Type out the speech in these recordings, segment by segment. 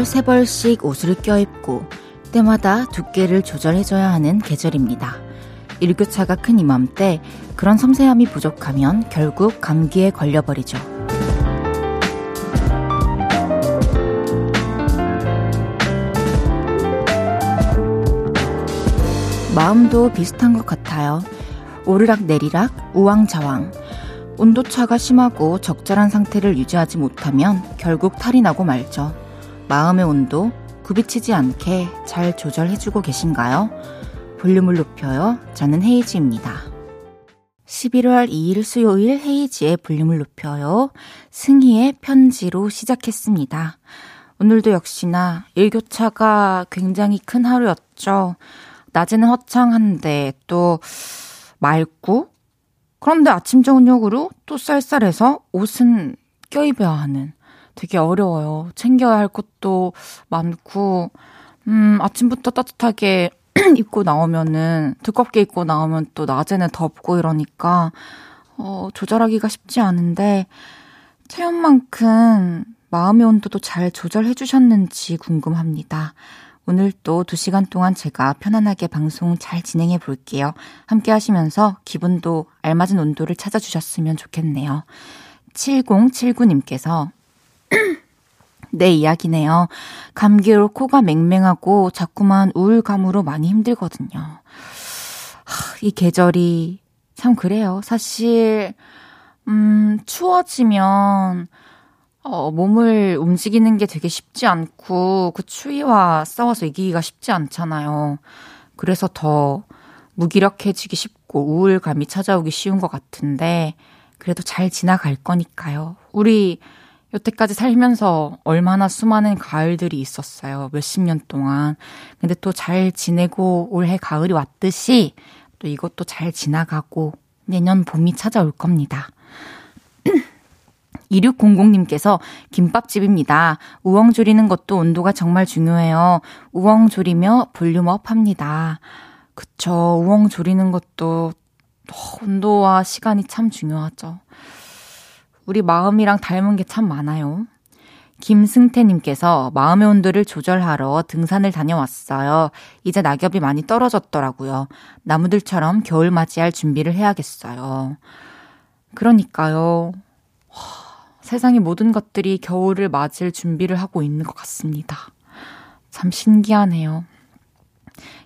벌, 세 벌씩 옷을 껴입고 때마다 두께를 조절해줘야 하는 계절입니다. 일교차가 큰 이맘때 그런 섬세함이 부족하면 결국 감기에 걸려버리죠. 마음도 비슷한 것 같아요. 오르락 내리락, 우왕좌왕. 온도차가 심하고 적절한 상태를 유지하지 못하면 결국 탈이 나고 말죠. 마음의 온도 굽이치지 않게 잘 조절해주고 계신가요? 볼륨을 높여요. 저는 헤이지입니다. 11월 2일 수요일 헤이지의 볼륨을 높여요. 승희의 편지로 시작했습니다. 오늘도 역시나 일교차가 굉장히 큰 하루였죠. 낮에는 허창한데 또 맑고 그런데 아침 저녁으로 또 쌀쌀해서 옷은 껴입어야 하는 되게 어려워요. 챙겨야 할 것도 많고, 음, 아침부터 따뜻하게 입고 나오면은, 두껍게 입고 나오면 또 낮에는 덥고 이러니까, 어, 조절하기가 쉽지 않은데, 체온만큼 마음의 온도도 잘 조절해 주셨는지 궁금합니다. 오늘 또 2시간 동안 제가 편안하게 방송 잘 진행해 볼게요. 함께 하시면서 기분도 알맞은 온도를 찾아주셨으면 좋겠네요. 7079님께서 내 이야기네요. 감기로 코가 맹맹하고 자꾸만 우울감으로 많이 힘들거든요. 하, 이 계절이 참 그래요. 사실, 음, 추워지면, 어, 몸을 움직이는 게 되게 쉽지 않고, 그 추위와 싸워서 이기기가 쉽지 않잖아요. 그래서 더 무기력해지기 쉽고, 우울감이 찾아오기 쉬운 것 같은데, 그래도 잘 지나갈 거니까요. 우리 여태까지 살면서 얼마나 수많은 가을들이 있었어요. 몇십 년 동안. 근데 또 잘 지내고 올해 가을이 왔듯이 또 이것도 잘 지나가고 내년 봄이 찾아올 겁니다. 2600님께서 김밥집입니다. 우엉 조리는 것도 온도가 정말 중요해요. 우엉 조리며 볼륨업 합니다. 그쵸. 우엉 조리는 것도 온도와 시간이 참 중요하죠. 우리 마음이랑 닮은 게 참 많아요. 김승태님께서 마음의 온도를 조절하러 등산을 다녀왔어요. 이제 낙엽이 많이 떨어졌더라고요. 나무들처럼 겨울 맞이할 준비를 해야겠어요. 그러니까요. 와, 세상의 모든 것들이 겨울을 맞을 준비를 하고 있는 것 같습니다. 참 신기하네요.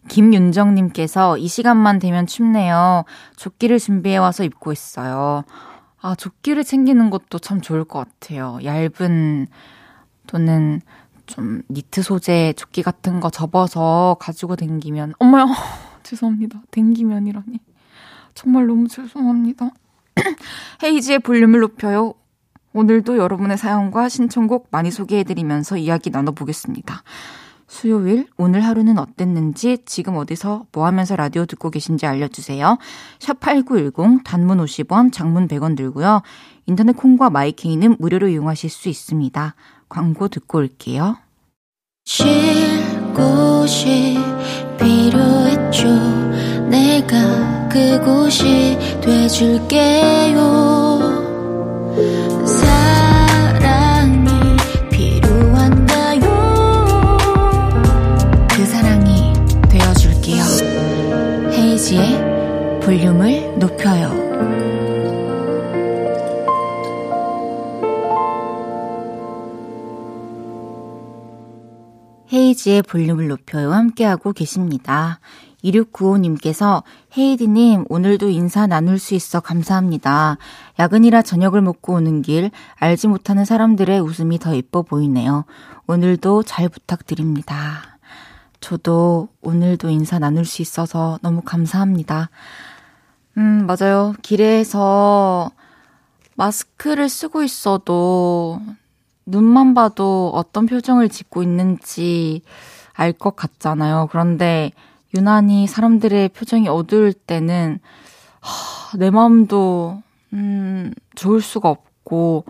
김윤정님께서 이 시간만 되면 춥네요. 조끼를 준비해와서 입고 있어요. 아, 조끼를 챙기는 것도 참 좋을 것 같아요. 얇은 또는 좀 니트 소재 조끼 같은 거 접어서 가지고 댕기면, 어머야, 죄송합니다. 댕기면이라니. 정말 너무 죄송합니다. 헤이지의 볼륨을 높여요. 오늘도 여러분의 사연과 신청곡 많이 소개해드리면서 이야기 나눠보겠습니다. 수요일 오늘 하루는 어땠는지 지금 어디서 뭐 하면서 라디오 듣고 계신지 알려주세요. 샵 8910 단문 50원 장문 100원 들고요. 인터넷 콩과 마이케이는 무료로 이용하실 수 있습니다. 광고 듣고 올게요. 쉴 곳이 필요했죠. 내가 그곳이 돼줄게요. 헤이지의 볼륨을 높여요. 함께하고 계십니다. 2695님께서 헤이디님 오늘도 인사 나눌 수 있어 감사합니다. 야근이라 저녁을 먹고 오는 길 알지 못하는 사람들의 웃음이 더 예뻐 보이네요. 오늘도 잘 부탁드립니다. 저도 오늘도 인사 나눌 수 있어서 너무 감사합니다. 음, 맞아요. 길에서 마스크를 쓰고 있어도 눈만 봐도 어떤 표정을 짓고 있는지 알 것 같잖아요. 그런데 유난히 사람들의 표정이 어두울 때는 하, 내 마음도 음, 좋을 수가 없고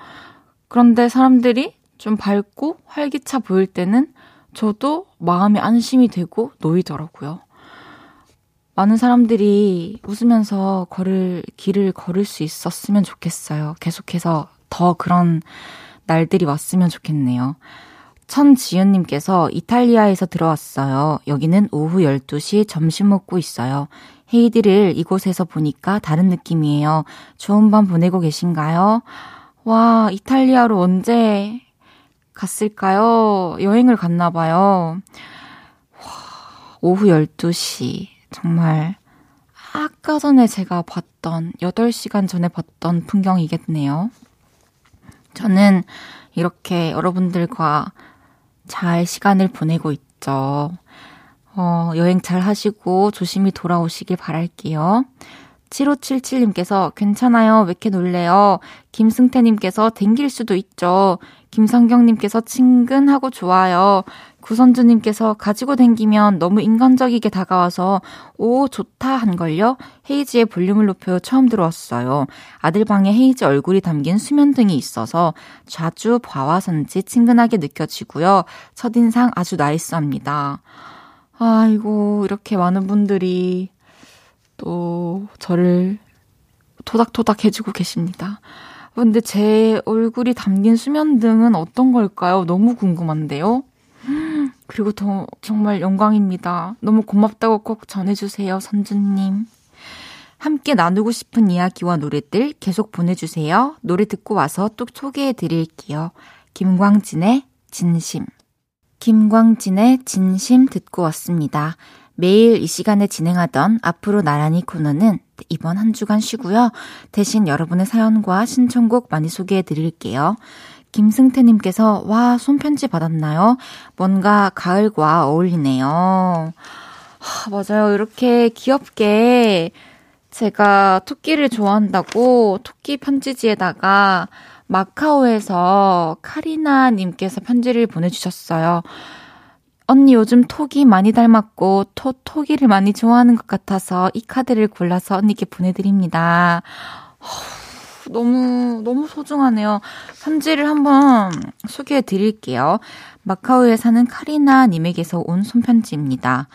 그런데 사람들이 좀 밝고 활기차 보일 때는 저도 마음이 안심이 되고 놓이더라고요. 많은 사람들이 웃으면서 걸을 길을 걸을 수 있었으면 좋겠어요. 계속해서 더 그런 날들이 왔으면 좋겠네요. 천지윤님께서 이탈리아에서 들어왔어요. 여기는 오후 12시 점심 먹고 있어요. 헤이디를 이곳에서 보니까 다른 느낌이에요. 좋은 밤 보내고 계신가요? 와, 이탈리아로 언제 갔을까요? 여행을 갔나 봐요. 와, 오후 12시. 정말, 아까 전에 제가 봤던, 8시간 전에 봤던 풍경이겠네요. 저는 이렇게 여러분들과 잘 시간을 보내고 있죠. 어, 여행 잘 하시고 조심히 돌아오시길 바랄게요. 7577님께서 괜찮아요. 왜 이렇게 놀래요? 김승태님께서 댕길 수도 있죠. 김성경님께서 친근하고 좋아요. 구선주님께서 가지고 댕기면 너무 인간적이게 다가와서 오 좋다 한걸요. 헤이지의 볼륨을 높여 처음 들어왔어요. 아들 방에 헤이지 얼굴이 담긴 수면등이 있어서 자주 봐와선지 친근하게 느껴지고요. 첫인상 아주 나이스합니다. 아이고 이렇게 많은 분들이 또 저를 토닥토닥 해주고 계십니다. 근데 제 얼굴이 담긴 수면등은 어떤 걸까요? 너무 궁금한데요? 그리고 더 정말 영광입니다. 너무 고맙다고 꼭 전해주세요, 선주님. 함께 나누고 싶은 이야기와 노래들 계속 보내주세요. 노래 듣고 와서 또 소개해 드릴게요. 김광진의 진심. 김광진의 진심 듣고 왔습니다. 매일 이 시간에 진행하던 앞으로 나란히 코너는 이번 한 주간 쉬고요. 대신 여러분의 사연과 신청곡 많이 소개해 드릴게요. 김승태님께서, 와, 손편지 받았나요? 뭔가 가을과 어울리네요. 하, 맞아요. 이렇게 귀엽게 제가 토끼를 좋아한다고 토끼 편지지에다가 마카오에서 카리나님께서 편지를 보내주셨어요. 언니 요즘 톡이 많이 닮았고 토, 토기를 많이 좋아하는 것 같아서 이 카드를 골라서 언니께 보내드립니다. 허, 너무, 너무 소중하네요. 편지를 한번 소개해 드릴게요. 마카오에 사는 카리나 님에게서 온 손편지입니다.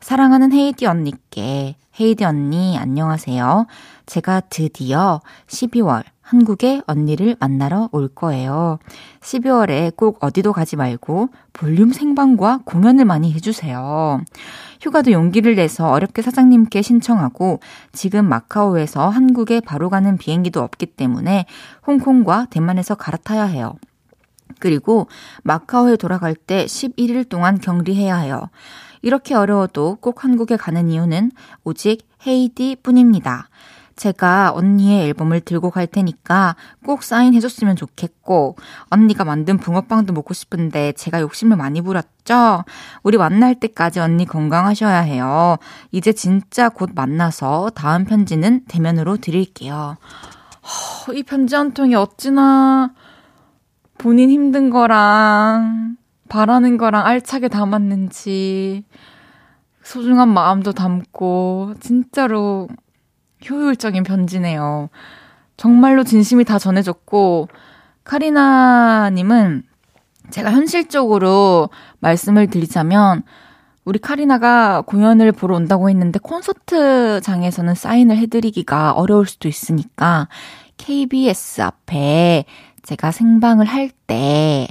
사랑하는 헤이디 언니께, 헤이디 언니 안녕하세요. 제가 드디어 12월 한국에 언니를 만나러 올 거예요. 12월에 꼭 어디도 가지 말고 볼륨 생방과 공연을 많이 해주세요. 휴가도 용기를 내서 어렵게 사장님께 신청하고 지금 마카오에서 한국에 바로 가는 비행기도 없기 때문에 홍콩과 대만에서 갈아타야 해요. 그리고 마카오에 돌아갈 때 11일 동안 격리해야 해요. 이렇게 어려워도 꼭 한국에 가는 이유는 오직 헤이디 뿐입니다. 제가 언니의 앨범을 들고 갈 테니까 꼭 사인해줬으면 좋겠고, 언니가 만든 붕어빵도 먹고 싶은데 제가 욕심을 많이 부렸죠? 우리 만날 때까지 언니 건강하셔야 해요. 이제 진짜 곧 만나서 다음 편지는 대면으로 드릴게요. 허, 이 편지 한 통이 어찌나 본인 힘든 거랑 바라는 거랑 알차게 담았는지 소중한 마음도 담고 진짜로 효율적인 편지네요. 정말로 진심이 다 전해졌고, 카리나님은 제가 현실적으로 말씀을 드리자면, 우리 카리나가 공연을 보러 온다고 했는데 콘서트장에서는 사인을 해드리기가 어려울 수도 있으니까 KBS 앞에 제가 생방을 할때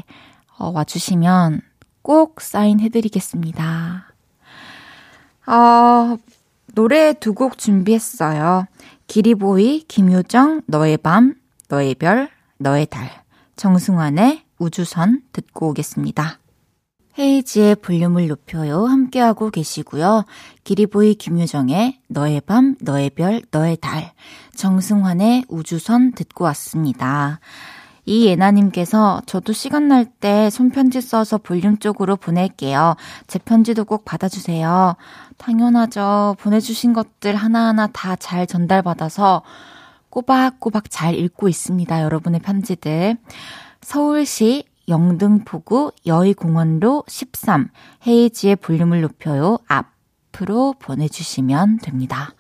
어, 와주시면 꼭 사인해드리겠습니다. 어, 노래 두 곡 준비했어요. 기리보이, 김효정, 너의 밤, 너의 별, 너의 달. 정승환의 우주선 듣고 오겠습니다. 헤이지의 볼륨을 높여요. 함께하고 계시고요. 기리보이 김효정의 너의 밤, 너의 별, 너의 달. 정승환의 우주선 듣고 왔습니다. 이예나님께서 저도 시간 날 때 손편지 써서 볼륨 쪽으로 보낼게요. 제 편지도 꼭 받아주세요. 당연하죠. 보내주신 것들 하나하나 다 잘 전달받아서 꼬박꼬박 잘 읽고 있습니다. 여러분의 편지들. 서울시 영등포구 여의공원로 13 헤이지의 볼륨을 높여요. 앞으로 보내주시면 됩니다.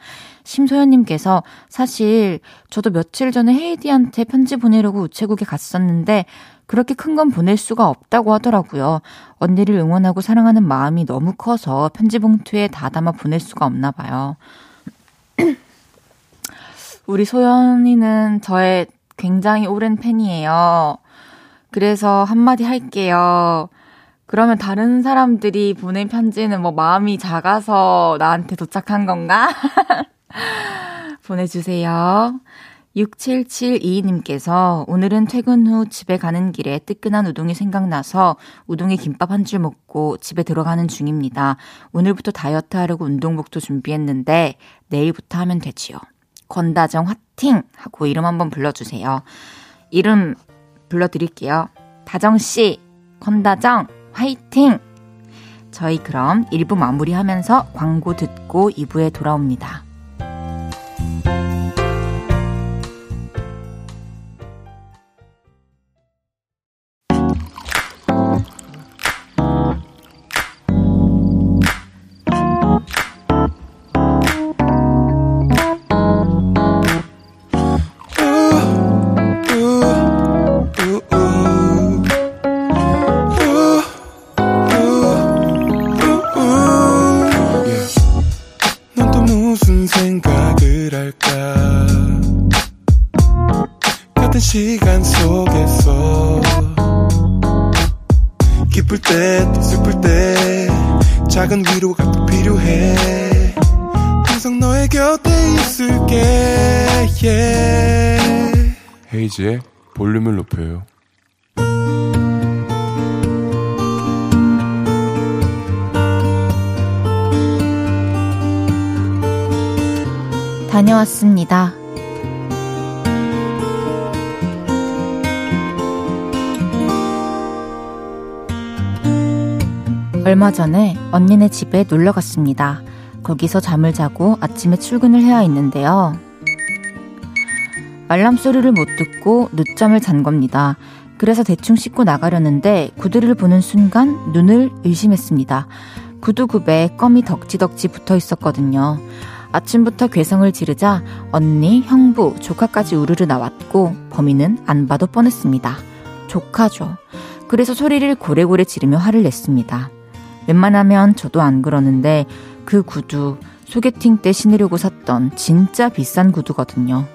심소연님께서 사실 저도 며칠 전에 헤이디한테 편지 보내려고 우체국에 갔었는데 그렇게 큰 건 보낼 수가 없다고 하더라고요. 언니를 응원하고 사랑하는 마음이 너무 커서 편지 봉투에 다 담아 보낼 수가 없나 봐요. 우리 소연이는 저의 굉장히 오랜 팬이에요. 그래서 한마디 할게요. 그러면 다른 사람들이 보낸 편지는 뭐 마음이 작아서 나한테 도착한 건가? 보내주세요. 6772님께서 오늘은 퇴근 후 집에 가는 길에 뜨끈한 우동이 생각나서 우동에 김밥 한 줄 먹고 집에 들어가는 중입니다. 오늘부터 다이어트 하려고 운동복도 준비했는데 내일부터 하면 되지요. 권다정 화팅! 하고 이름 한번 불러주세요. 이름 불러드릴게요. 다정씨, 권다정, 화이팅! 저희 그럼 1부 마무리하면서 광고 듣고 2부에 돌아옵니다. 헤이지의 볼륨을 높여요. 다녀왔습니다. 얼마 전에 언니네 집에 놀러 갔습니다. 거기서 잠을 자고 아침에 출근을 해야 했는데요. 알람 소리를 못 듣고 늦잠을 잔 겁니다. 그래서 대충 씻고 나가려는데 구두를 보는 순간 눈을 의심했습니다. 구두굽에 껌이 덕지덕지 붙어 있었거든요. 아침부터 괴성을 지르자 언니, 형부, 조카까지 우르르 나왔고 범인은 안 봐도 뻔했습니다. 조카죠. 그래서 소리를 고래고래 지르며 화를 냈습니다. 웬만하면 저도 안 그러는데 그 구두 소개팅 때 신으려고 샀던 진짜 비싼 구두거든요.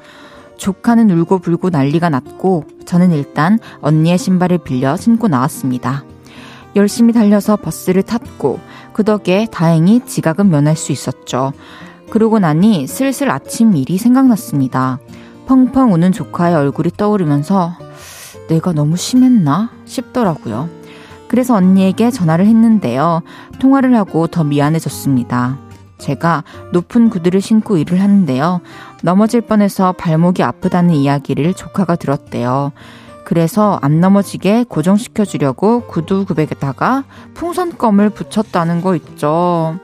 조카는 울고 불고 난리가 났고 저는 일단 언니의 신발을 빌려 신고 나왔습니다. 열심히 달려서 버스를 탔고 그 덕에 다행히 지각은 면할 수 있었죠. 그러고 나니 슬슬 아침 일이 생각났습니다. 펑펑 우는 조카의 얼굴이 떠오르면서 내가 너무 심했나 싶더라고요. 그래서 언니에게 전화를 했는데요. 통화를 하고 더 미안해졌습니다. 제가 높은 구두를 신고 일을 하는데요. 넘어질 뻔해서 발목이 아프다는 이야기를 조카가 들었대요. 그래서 안 넘어지게 고정시켜 주려고 구두 굽에다가 풍선껌을 붙였다는 거 있죠.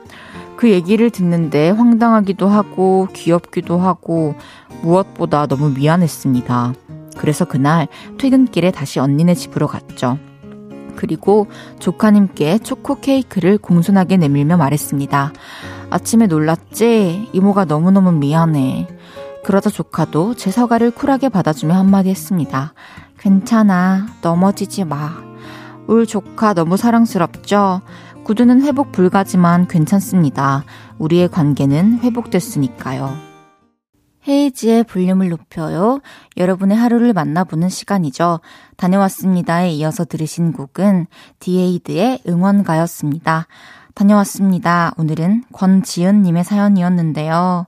그 얘기를 듣는데 황당하기도 하고 귀엽기도 하고 무엇보다 너무 미안했습니다. 그래서 그날 퇴근길에 다시 언니네 집으로 갔죠. 그리고 조카님께 초코 케이크를 공손하게 내밀며 말했습니다. 아침에 놀랐지? 이모가 너무너무 미안해. 그러자 조카도 제 사과를 쿨하게 받아주며 한마디 했습니다. 괜찮아. 넘어지지 마. 울 조카 너무 사랑스럽죠? 구두는 회복 불가지만 괜찮습니다. 우리의 관계는 회복됐으니까요. 헤이지의 볼륨을 높여요. 여러분의 하루를 만나보는 시간이죠. 다녀왔습니다에 이어서 들으신 곡은 디에이드의 응원가였습니다. 다녀왔습니다. 오늘은 권지은님의 사연이었는데요.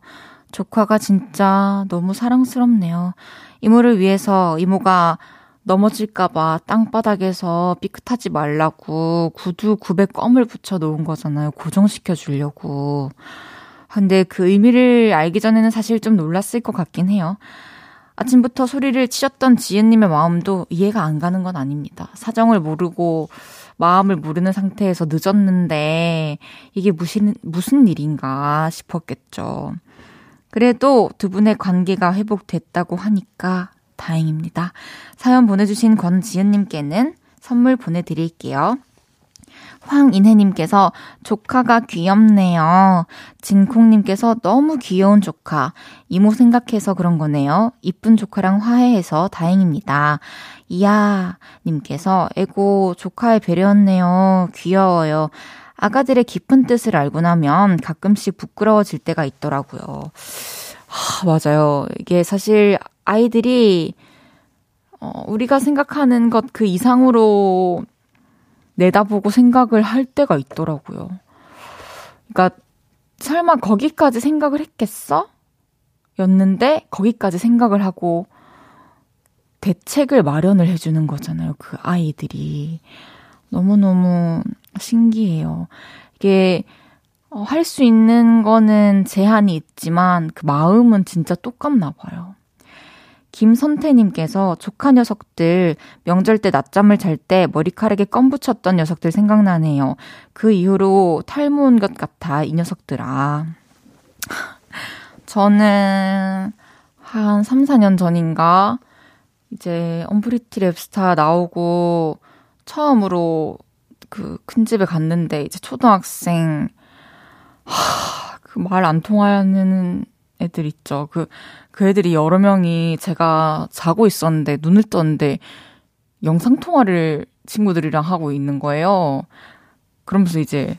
조카가 진짜 너무 사랑스럽네요. 이모를 위해서 이모가 넘어질까봐 땅바닥에서 삐끗하지 말라고 구두 굽에 껌을 붙여 놓은 거잖아요. 고정시켜 주려고. 근데 그 의미를 알기 전에는 사실 좀 놀랐을 것 같긴 해요. 아침부터 소리를 치셨던 지은님의 마음도 이해가 안 가는 건 아닙니다. 사정을 모르고 마음을 모르는 상태에서 늦었는데 이게 무슨, 무슨 일인가 싶었겠죠. 그래도 두 분의 관계가 회복됐다고 하니까 다행입니다. 사연 보내주신 권지은님께는 선물 보내드릴게요. 황인혜님께서 조카가 귀엽네요. 진콩님께서 너무 귀여운 조카. 이모 생각해서 그런 거네요. 이쁜 조카랑 화해해서 다행입니다. 이야, 님께서 에고 조카의 배려였네요. 귀여워요. 아가들의 깊은 뜻을 알고 나면 가끔씩 부끄러워질 때가 있더라고요. 하, 맞아요. 이게 사실 아이들이 어, 우리가 생각하는 것 그 이상으로 내다보고 생각을 할 때가 있더라고요. 그러니까 설마 거기까지 생각을 했겠어? 였는데 거기까지 생각을 하고 대책을 마련을 해주는 거잖아요. 그 아이들이. 너무너무 신기해요. 이게 어, 할 수 있는 거는 제한이 있지만 그 마음은 진짜 똑같나 봐요. 김선태님께서 조카 녀석들 명절 때 낮잠을 잘 때 머리카락에 껌 붙였던 녀석들 생각나네요. 그 이후로 탈모 온것 같아, 이 녀석들아. 저는 한 3, 4년 전인가 이제 언프리티 랩스타 나오고 처음으로 그 큰 집에 갔는데 이제 초등학생 하, 그말 안 통하는 애들 있죠. 그, 그 애들이 여러 명이 제가 자고 있었는데 눈을 떴는데 영상통화를 친구들이랑 하고 있는 거예요. 그러면서 이제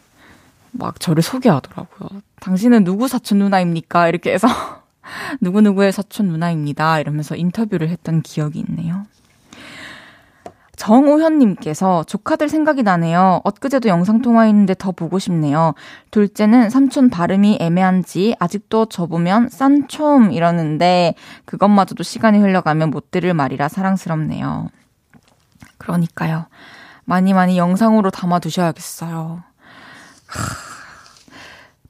막 저를 소개하더라고요. 당신은 누구 사촌 누나입니까? 이렇게 해서 누구누구의 사촌 누나입니다. 이러면서 인터뷰를 했던 기억이 있네요. 정오현님께서 조카들 생각이 나네요. 엊그제도 영상통화했는데 더 보고 싶네요. 둘째는 삼촌 발음이 애매한지 아직도 저보면 싼촌 이러는데 그것마저도 시간이 흘러가면 못 들을 말이라 사랑스럽네요. 그러니까요. 많이 많이 영상으로 담아두셔야겠어요.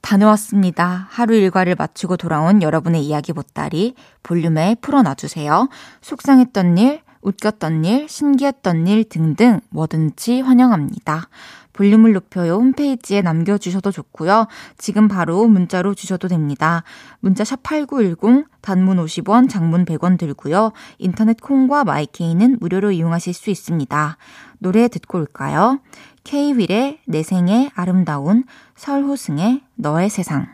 다녀왔습니다. 하루 일과를 마치고 돌아온 여러분의 이야기 보따리 볼륨에 풀어놔주세요. 속상했던 일, 웃겼던 일, 신기했던 일 등등 뭐든지 환영합니다. 볼륨을 높여요 홈페이지에 남겨주셔도 좋고요. 지금 바로 문자로 주셔도 됩니다. 문자 샵 8910 단문 50원, 장문 100원 들고요. 인터넷 콩과 마이케이는 무료로 이용하실 수 있습니다. 노래 듣고 올까요? K-윌의 내 생에 아름다운 설호승의 너의 세상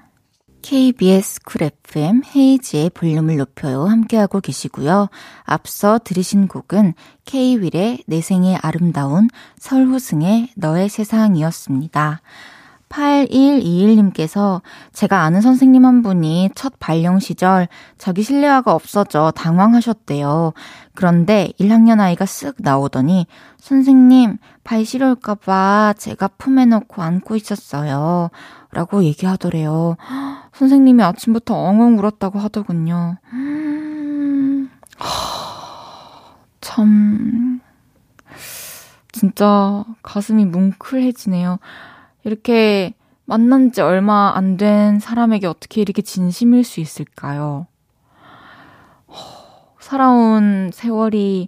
KBS 쿨 FM 헤이즈의 볼륨을 높여요 함께하고 계시고요. 앞서 들으신 곡은 K-윌의 내 생의 아름다운 설호승의 너의 세상이었습니다. 8121님께서 제가 아는 선생님 한 분이 첫 발령 시절 자기 실내화가 없어져 당황하셨대요. 그런데 1학년 아이가 쓱 나오더니 선생님 발 시려울까봐 제가 품에 넣고 안고 있었어요. 라고 얘기하더래요. 선생님이 아침부터 엉엉 울었다고 하더군요. 음, 참, 진짜 가슴이 뭉클해지네요. 이렇게 만난 지 얼마 안 된 사람에게 어떻게 이렇게 진심일 수 있을까요? 살아온 세월이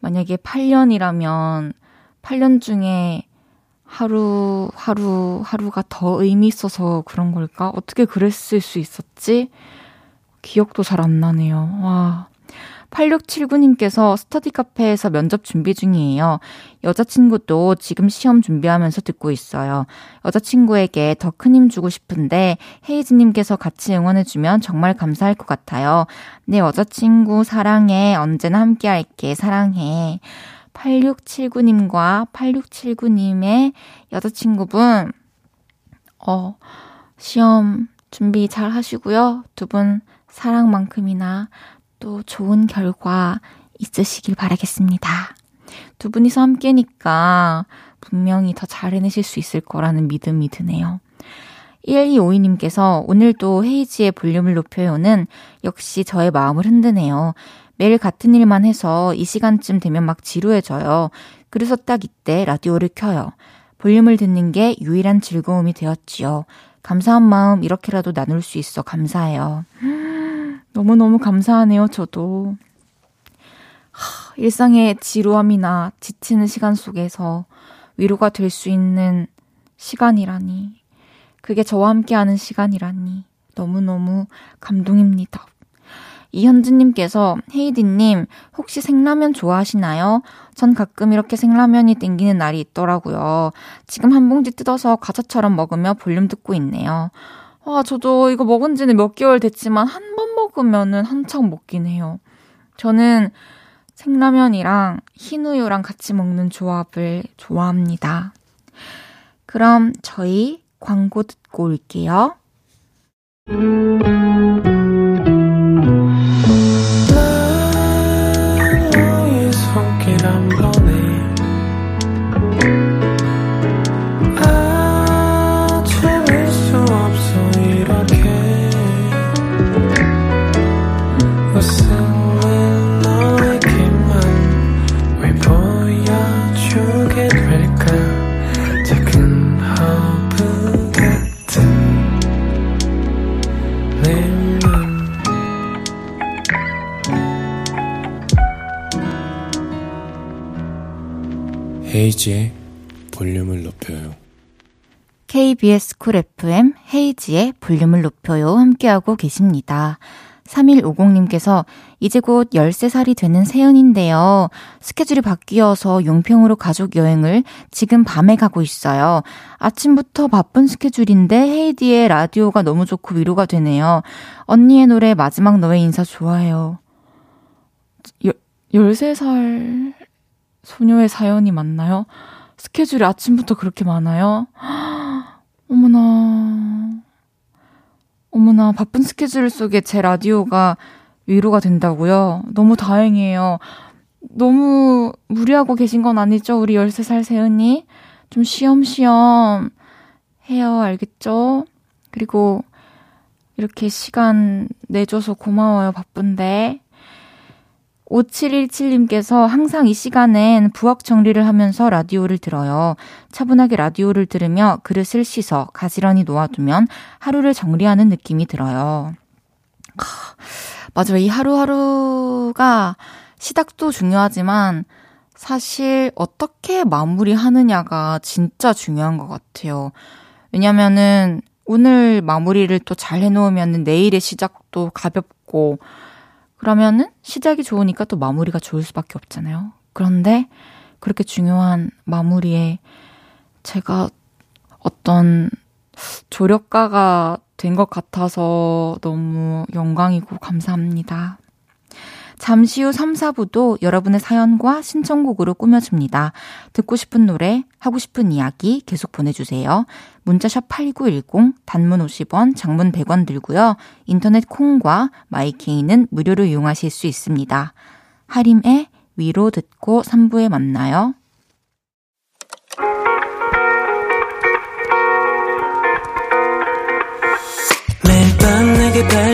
만약에 8년이라면 8년 중에 하루, 하루, 하루가 더 의미 있어서 그런 걸까? 어떻게 그랬을 수 있었지? 기억도 잘 안 나네요. 와. 8679님께서 스터디 카페에서 면접 준비 중이에요. 여자친구도 지금 시험 준비하면서 듣고 있어요. 여자친구에게 더 큰 힘 주고 싶은데 헤이즈님께서 같이 응원해주면 정말 감사할 것 같아요. 내 여자친구 사랑해. 언제나 함께 할게. 사랑해. 8679님과 8679님의 여자친구분, 어, 시험 준비 잘 하시고요. 두 분 사랑만큼이나 또 좋은 결과 있으시길 바라겠습니다. 두 분이서 함께니까 분명히 더 잘 해내실 수 있을 거라는 믿음이 드네요. 1252님께서 오늘도 헤이지의 볼륨을 높여요는 역시 저의 마음을 흔드네요. 매일 같은 일만 해서 이 시간쯤 되면 막 지루해져요. 그래서 딱 이때 라디오를 켜요. 볼륨을 듣는 게 유일한 즐거움이 되었지요. 감사한 마음 이렇게라도 나눌 수 있어 감사해요. 너무너무 감사하네요, 저도. 하, 일상의 지루함이나 지치는 시간 속에서 위로가 될 수 있는 시간이라니. 그게 저와 함께하는 시간이라니. 너무너무 감동입니다. 이현주님께서 헤이디님 혹시 생라면 좋아하시나요? 전 가끔 이렇게 생라면이 땡기는 날이 있더라고요. 지금 한 봉지 뜯어서 과자처럼 먹으며 볼륨 듣고 있네요. 와, 저도 이거 먹은 지는 몇 개월 됐지만 한 번 먹으면은 한창 먹긴 해요. 저는 생라면이랑 흰우유랑 같이 먹는 조합을 좋아합니다. 그럼 저희 광고 듣고 올게요. 헤이즈의 볼륨을 높여요. KBS 쿨 FM 헤이즈의 볼륨을 높여요 함께하고 계십니다. 3150님께서 이제 곧 13살이 되는 세연인데요. 스케줄이 바뀌어서 용평으로 가족 여행을 지금 밤에 가고 있어요. 아침부터 바쁜 스케줄인데 헤이즈의 라디오가 너무 좋고 위로가 되네요. 언니의 노래 마지막 너의 인사 좋아해요. 13살 소녀의 사연이 맞나요? 스케줄이 아침부터 그렇게 많아요? 어머나. 어머나, 바쁜 스케줄 속에 제 라디오가 위로가 된다고요? 너무 다행이에요. 너무 무리하고 계신 건 아니죠? 우리 13살 세은이? 좀 쉬엄쉬엄 해요. 알겠죠? 그리고 이렇게 시간 내줘서 고마워요. 바쁜데. 5717님께서 항상 이 시간엔 부엌 정리를 하면서 라디오를 들어요. 차분하게 라디오를 들으며 그릇을 씻어 가지런히 놓아두면 하루를 정리하는 느낌이 들어요. 맞아요. 이 하루하루가 시작도 중요하지만 사실 어떻게 마무리하느냐가 진짜 중요한 것 같아요. 왜냐면은 오늘 마무리를 또 잘 해놓으면 내일의 시작도 가볍고 그러면은 시작이 좋으니까 또 마무리가 좋을 수밖에 없잖아요. 그런데 그렇게 중요한 마무리에 제가 어떤 조력가가 된 것 같아서 너무 영광이고 감사합니다. 잠시 후 3, 4부도 여러분의 사연과 신청곡으로 꾸며줍니다. 듣고 싶은 노래, 하고 싶은 이야기 계속 보내주세요. 문자샵 8910, 단문 50원, 장문 100원 들고요. 인터넷 콩과 마이케이는 무료로 이용하실 수 있습니다. 하림의 위로 듣고 3부에 만나요. 매일 밤 내게 발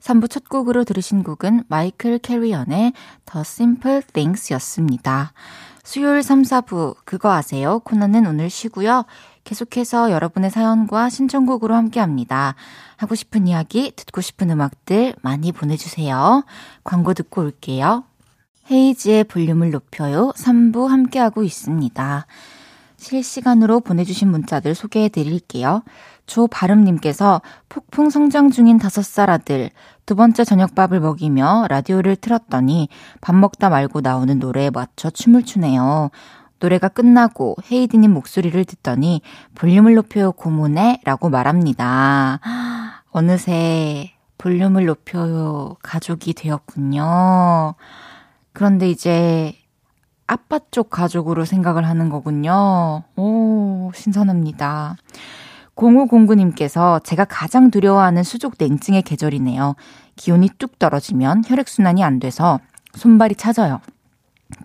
3부 첫 곡으로 들으신 곡은 마이클 캐리언의 The Simple Things 였습니다. 수요일 3, 4부 그거 아세요? 코너는 오늘 쉬고요. 계속해서 여러분의 사연과 신청곡으로 함께합니다. 하고 싶은 이야기, 듣고 싶은 음악들 많이 보내주세요. 광고 듣고 올게요. 헤이지의 볼륨을 높여요. 3부 함께하고 있습니다. 실시간으로 보내주신 문자들 소개해 드릴게요. 조바름님께서 폭풍 성장 중인 다섯 살 아들, 두 번째 저녁밥을 먹이며 라디오를 틀었더니 밥 먹다 말고 나오는 노래에 맞춰 춤을 추네요. 노래가 끝나고 헤이디님 목소리를 듣더니 볼륨을 높여요 고모네 라고 말합니다. 어느새 볼륨을 높여요 가족이 되었군요. 그런데 이제 아빠 쪽 가족으로 생각을 하는 거군요. 오, 신선합니다. 0509님께서 제가 가장 두려워하는 수족 냉증의 계절이네요. 기온이 뚝 떨어지면 혈액순환이 안 돼서 손발이 차져요.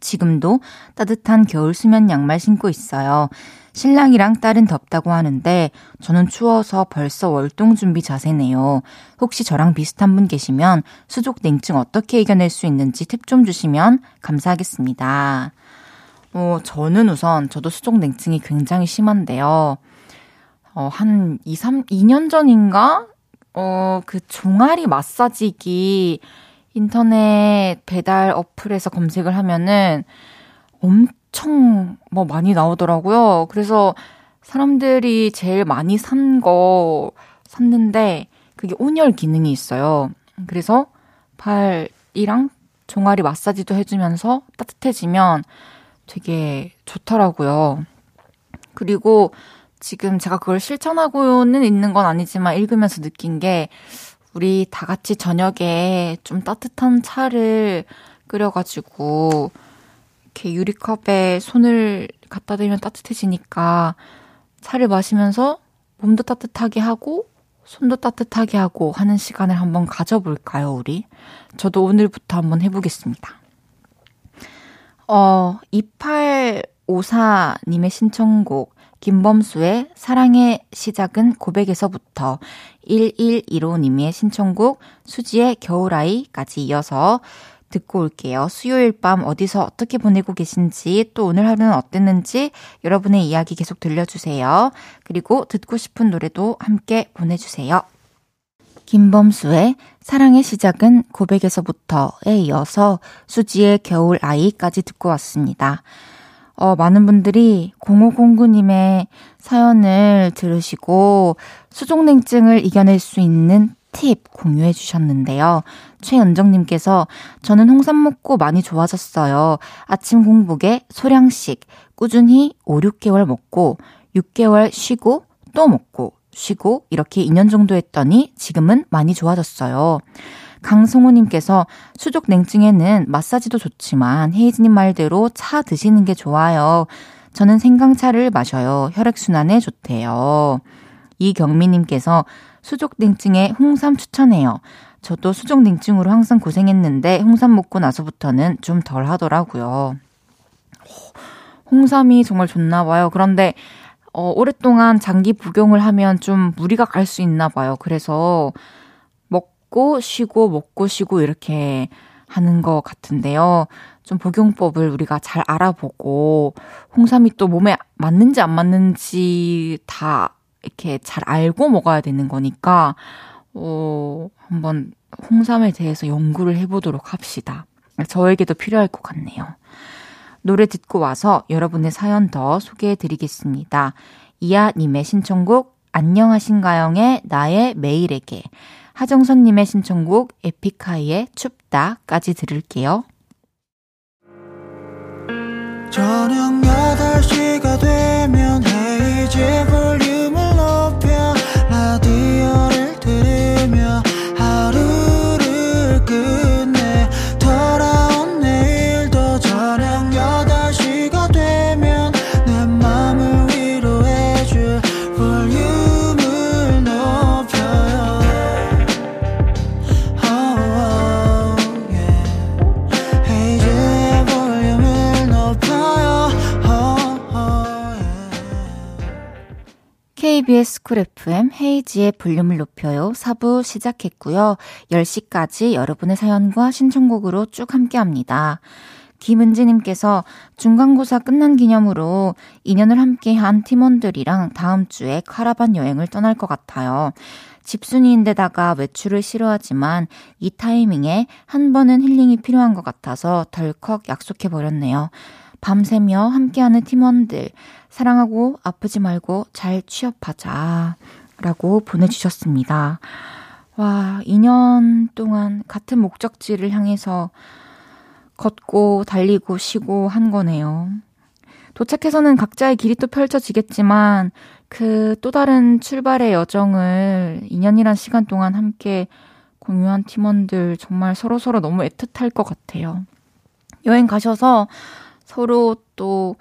지금도 따뜻한 겨울 수면 양말 신고 있어요. 신랑이랑 딸은 덥다고 하는데 저는 추워서 벌써 월동 준비 자세네요. 혹시 저랑 비슷한 분 계시면 수족 냉증 어떻게 이겨낼 수 있는지 팁 좀 주시면 감사하겠습니다. 어, 저는 우선 저도 수족 냉증이 굉장히 심한데요. 어, 한 2, 3, 2년 전인가? 어, 그 종아리 마사지기 인터넷 배달 어플에서 검색을 하면은 엄청 뭐 많이 나오더라고요. 그래서 사람들이 제일 많이 산 거 샀는데 그게 온열 기능이 있어요. 그래서 발이랑 종아리 마사지도 해주면서 따뜻해지면 되게 좋더라고요. 그리고 지금 제가 그걸 실천하고는 있는 건 아니지만 읽으면서 느낀 게 우리 다 같이 저녁에 좀 따뜻한 차를 끓여가지고 이렇게 유리컵에 손을 갖다 대면 따뜻해지니까 차를 마시면서 몸도 따뜻하게 하고 손도 따뜻하게 하고 하는 시간을 한번 가져볼까요, 우리? 저도 오늘부터 한번 해보겠습니다. 어, 2854님의 신청곡 김범수의 사랑의 시작은 고백에서부터 1115님의 신청곡 수지의 겨울아이까지 이어서 듣고 올게요. 수요일 밤 어디서 어떻게 보내고 계신지 또 오늘 하루는 어땠는지 여러분의 이야기 계속 들려주세요. 그리고 듣고 싶은 노래도 함께 보내주세요. 김범수의 사랑의 시작은 고백에서부터에 이어서 수지의 겨울 아이까지 듣고 왔습니다. 어, 많은 분들이 0509님의 사연을 들으시고 수족냉증을 이겨낼 수 있는 팁 공유해 주셨는데요. 최은정님께서 저는 홍삼 먹고 많이 좋아졌어요. 아침 공복에 소량씩 꾸준히 5, 6개월 먹고 6개월 쉬고 또 먹고 쉬고 이렇게 2년 정도 했더니 지금은 많이 좋아졌어요. 강성우님께서 수족 냉증에는 마사지도 좋지만 헤이즈님 말대로 차 드시는 게 좋아요. 저는 생강차를 마셔요. 혈액순환에 좋대요. 이경미님께서 수족 냉증에 홍삼 추천해요. 저도 수족 냉증으로 항상 고생했는데 홍삼 먹고 나서부터는 좀 덜 하더라고요. 홍삼이 정말 좋나 봐요. 그런데 어, 오랫동안 장기 복용을 하면 좀 무리가 갈 수 있나 봐요. 그래서 먹고 쉬고 먹고 쉬고 이렇게 하는 것 같은데요. 좀 복용법을 우리가 잘 알아보고 홍삼이 또 몸에 맞는지 안 맞는지 다 이렇게 잘 알고 먹어야 되는 거니까 어, 한번 홍삼에 대해서 연구를 해보도록 합시다. 저에게도 필요할 것 같네요. 노래 듣고 와서 여러분의 사연 더 소개해 드리겠습니다. 이하님의 신청곡 안녕하신가영의 나의 매일에게 하정선님의 신청곡 에픽하이의 춥다까지 들을게요. 저녁 8시가 되면 헤이즈 볼륨을 KBS 쿨 FM 헤이즈의 볼륨을 높여요. 4부 시작했고요. 10시까지 여러분의 사연과 신청곡으로 쭉 함께 합니다. 김은지님께서 중간고사 끝난 기념으로 2년을 함께한 팀원들이랑 다음 주에 카라반 여행을 떠날 것 같아요. 집순이인데다가 외출을 싫어하지만 이 타이밍에 한 번은 힐링이 필요한 것 같아서 덜컥 약속해버렸네요. 밤새며 함께하는 팀원들, 사랑하고 아프지 말고 잘 취업하자. 라고 보내주셨습니다. 와, 2년 동안 같은 목적지를 향해서 걷고 달리고 쉬고 한 거네요. 도착해서는 각자의 길이 또 펼쳐지겠지만 그 또 다른 출발의 여정을 2년이란 시간 동안 함께 공유한 팀원들 정말 서로서로 너무 애틋할 것 같아요. 여행 가셔서 서로 또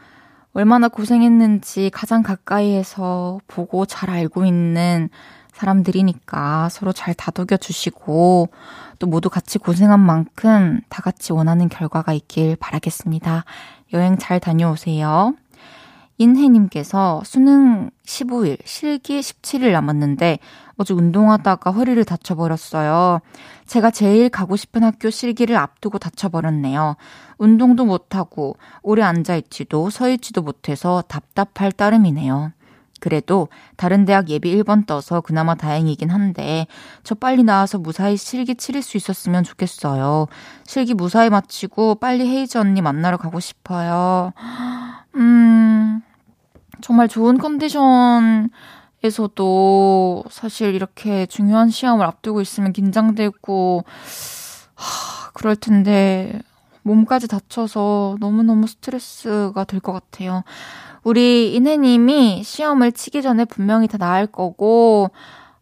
얼마나 고생했는지 가장 가까이에서 보고 잘 알고 있는 사람들이니까 서로 잘 다독여 주시고 또 모두 같이 고생한 만큼 다 같이 원하는 결과가 있길 바라겠습니다. 여행 잘 다녀오세요. 인혜님께서 수능 15일, 실기 17일 남았는데 어제 운동하다가 허리를 다쳐버렸어요. 제가 제일 가고 싶은 학교 실기를 앞두고 다쳐버렸네요. 운동도 못하고 오래 앉아있지도 서있지도 못해서 답답할 따름이네요. 그래도 다른 대학 예비 1번 떠서 그나마 다행이긴 한데 저 빨리 나와서 무사히 실기 치를 수 있었으면 좋겠어요. 실기 무사히 마치고 빨리 헤이즈 언니 만나러 가고 싶어요. 음, 정말 좋은 컨디션 에서도 사실 이렇게 중요한 시험을 앞두고 있으면 긴장되고, 하, 그럴 텐데, 몸까지 다쳐서 너무너무 스트레스가 될 것 같아요. 우리 이내님이 시험을 치기 전에 분명히 다 나을 거고,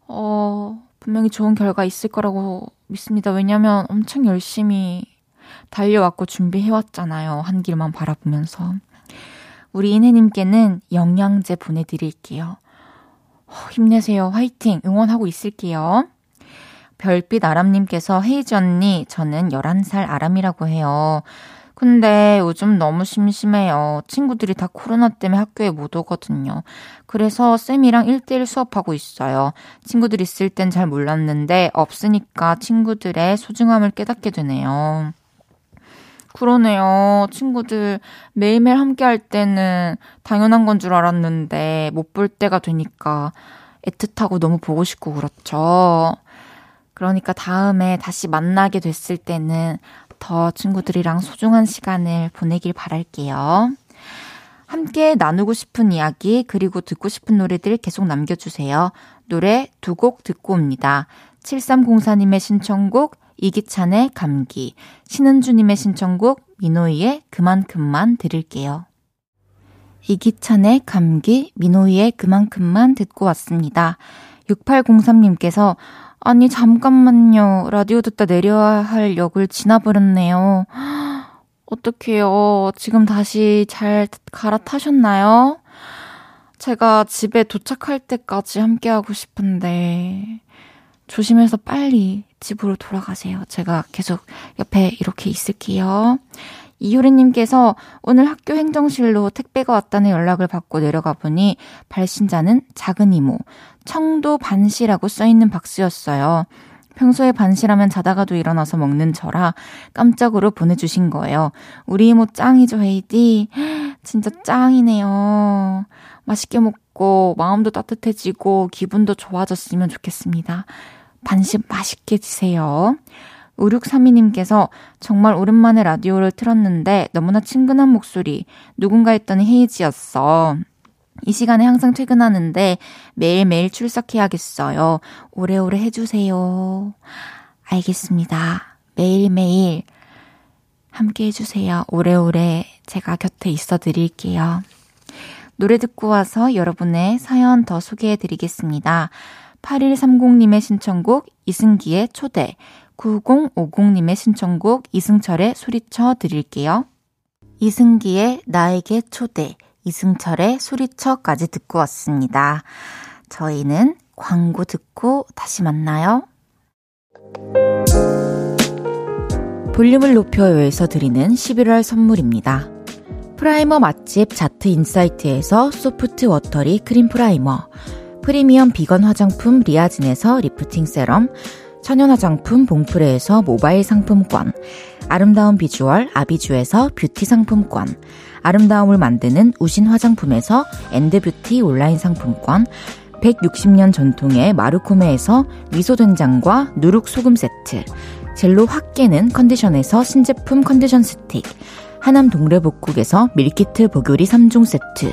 어, 분명히 좋은 결과 있을 거라고 믿습니다. 왜냐면 엄청 열심히 달려왔고 준비해왔잖아요. 한 길만 바라보면서. 우리 이내님께는 영양제 보내드릴게요. 어, 힘내세요. 화이팅! 응원하고 있을게요. 별빛 아람님께서 헤이즈 언니, 저는 11살 아람이라고 해요. 근데 요즘 너무 심심해요. 친구들이 다 코로나 때문에 학교에 못 오거든요. 그래서 쌤이랑 1대1 수업하고 있어요. 친구들 있을 땐 잘 몰랐는데 없으니까 친구들의 소중함을 깨닫게 되네요. 그러네요. 친구들 매일매일 함께 할 때는 당연한 건 줄 알았는데 못 볼 때가 되니까 애틋하고 너무 보고 싶고 그렇죠. 그러니까 다음에 다시 만나게 됐을 때는 더 친구들이랑 소중한 시간을 보내길 바랄게요. 함께 나누고 싶은 이야기, 그리고 듣고 싶은 노래들 계속 남겨주세요. 노래 두 곡 듣고 옵니다. 7304님의 신청곡, 이기찬의 감기, 신은주님의 신청곡, 민호이의 그만큼만 들을게요. 이기찬의 감기, 민호이의 그만큼만 듣고 왔습니다. 6803님께서 아니, 잠깐만요. 라디오 듣다 내려야 할 역을 지나버렸네요. 어떡해요. 지금 다시 잘 갈아타셨나요? 제가 집에 도착할 때까지 함께하고 싶은데, 조심해서 빨리 집으로 돌아가세요. 제가 계속 옆에 이렇게 있을게요. 이효리님께서 오늘 학교 행정실로 택배가 왔다는 연락을 받고 내려가 보니 발신자는 작은 이모, 청도 반시라고 써있는 박스였어요. 평소에 반시라면 자다가도 일어나서 먹는 저라 깜짝으로 보내주신 거예요. 우리 이모 짱이죠, 헤이디. 진짜 짱이네요. 맛있게 먹고 마음도 따뜻해지고 기분도 좋아졌으면 좋겠습니다. 반시 맛있게 드세요. 5632님께서 정말 오랜만에 라디오를 틀었는데 너무나 친근한 목소리. 누군가 했더니 헤이지였어. 이 시간에 항상 퇴근하는데 매일매일 출석해야겠어요. 오래오래 해주세요. 알겠습니다. 매일매일 함께 해주세요. 오래오래 제가 곁에 있어 드릴게요. 노래 듣고 와서 여러분의 사연 더 소개해 드리겠습니다. 8130님의 신청곡 이승기의 초대, 9050님의 신청곡 이승철의 소리쳐 드릴게요. 이승기의 나에게 초대, 이승철의 소리쳐까지 듣고 왔습니다. 저희는 광고 듣고 다시 만나요. 볼륨을 높여요에서 드리는 11월 선물입니다. 프라이머 맛집 자트 인사이트에서 soft watery cream primer, 프리미엄 비건 화장품 리아진에서 lifting serum, 천연 화장품 봉프레에서 모바일 상품권, 아름다운 비주얼 아비주에서 뷰티 상품권, 아름다움을 만드는 우신 화장품에서 엔드뷰티 온라인 상품권, 160년 전통의 마르코메에서 미소된장과 누룩소금 세트, 젤로 확 깨는 컨디션에서 신제품 컨디션 스틱, 하남 동래복국에서 밀키트 보교리 3종 세트,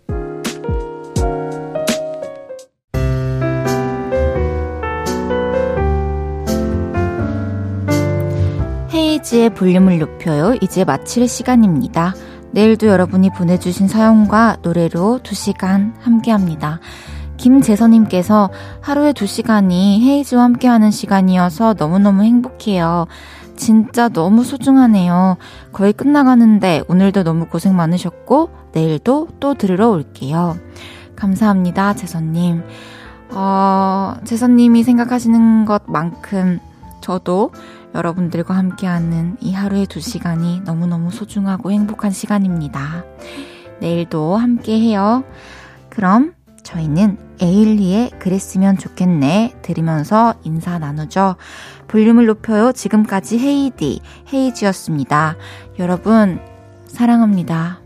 헤이즈의 볼륨을 높여요. 이제 마칠 시간입니다. 내일도 여러분이 보내주신 사연과 노래로 2시간 함께합니다. 김재선님께서 하루에 2시간이 헤이즈와 함께하는 시간이어서 너무너무 행복해요. 진짜 너무 소중하네요. 거의 끝나가는데 오늘도 너무 고생 많으셨고 내일도 또 들으러 올게요. 감사합니다, 재선님. 어, 재선님이 생각하시는 것만큼 저도 여러분들과 함께하는 이 하루의 두 시간이 너무너무 소중하고 행복한 시간입니다. 내일도 함께해요. 그럼 저희는 에일리의 그랬으면 좋겠네 들으면서 인사 나누죠. 볼륨을 높여요. 지금까지 헤이디, 헤이지였습니다. 여러분, 사랑합니다.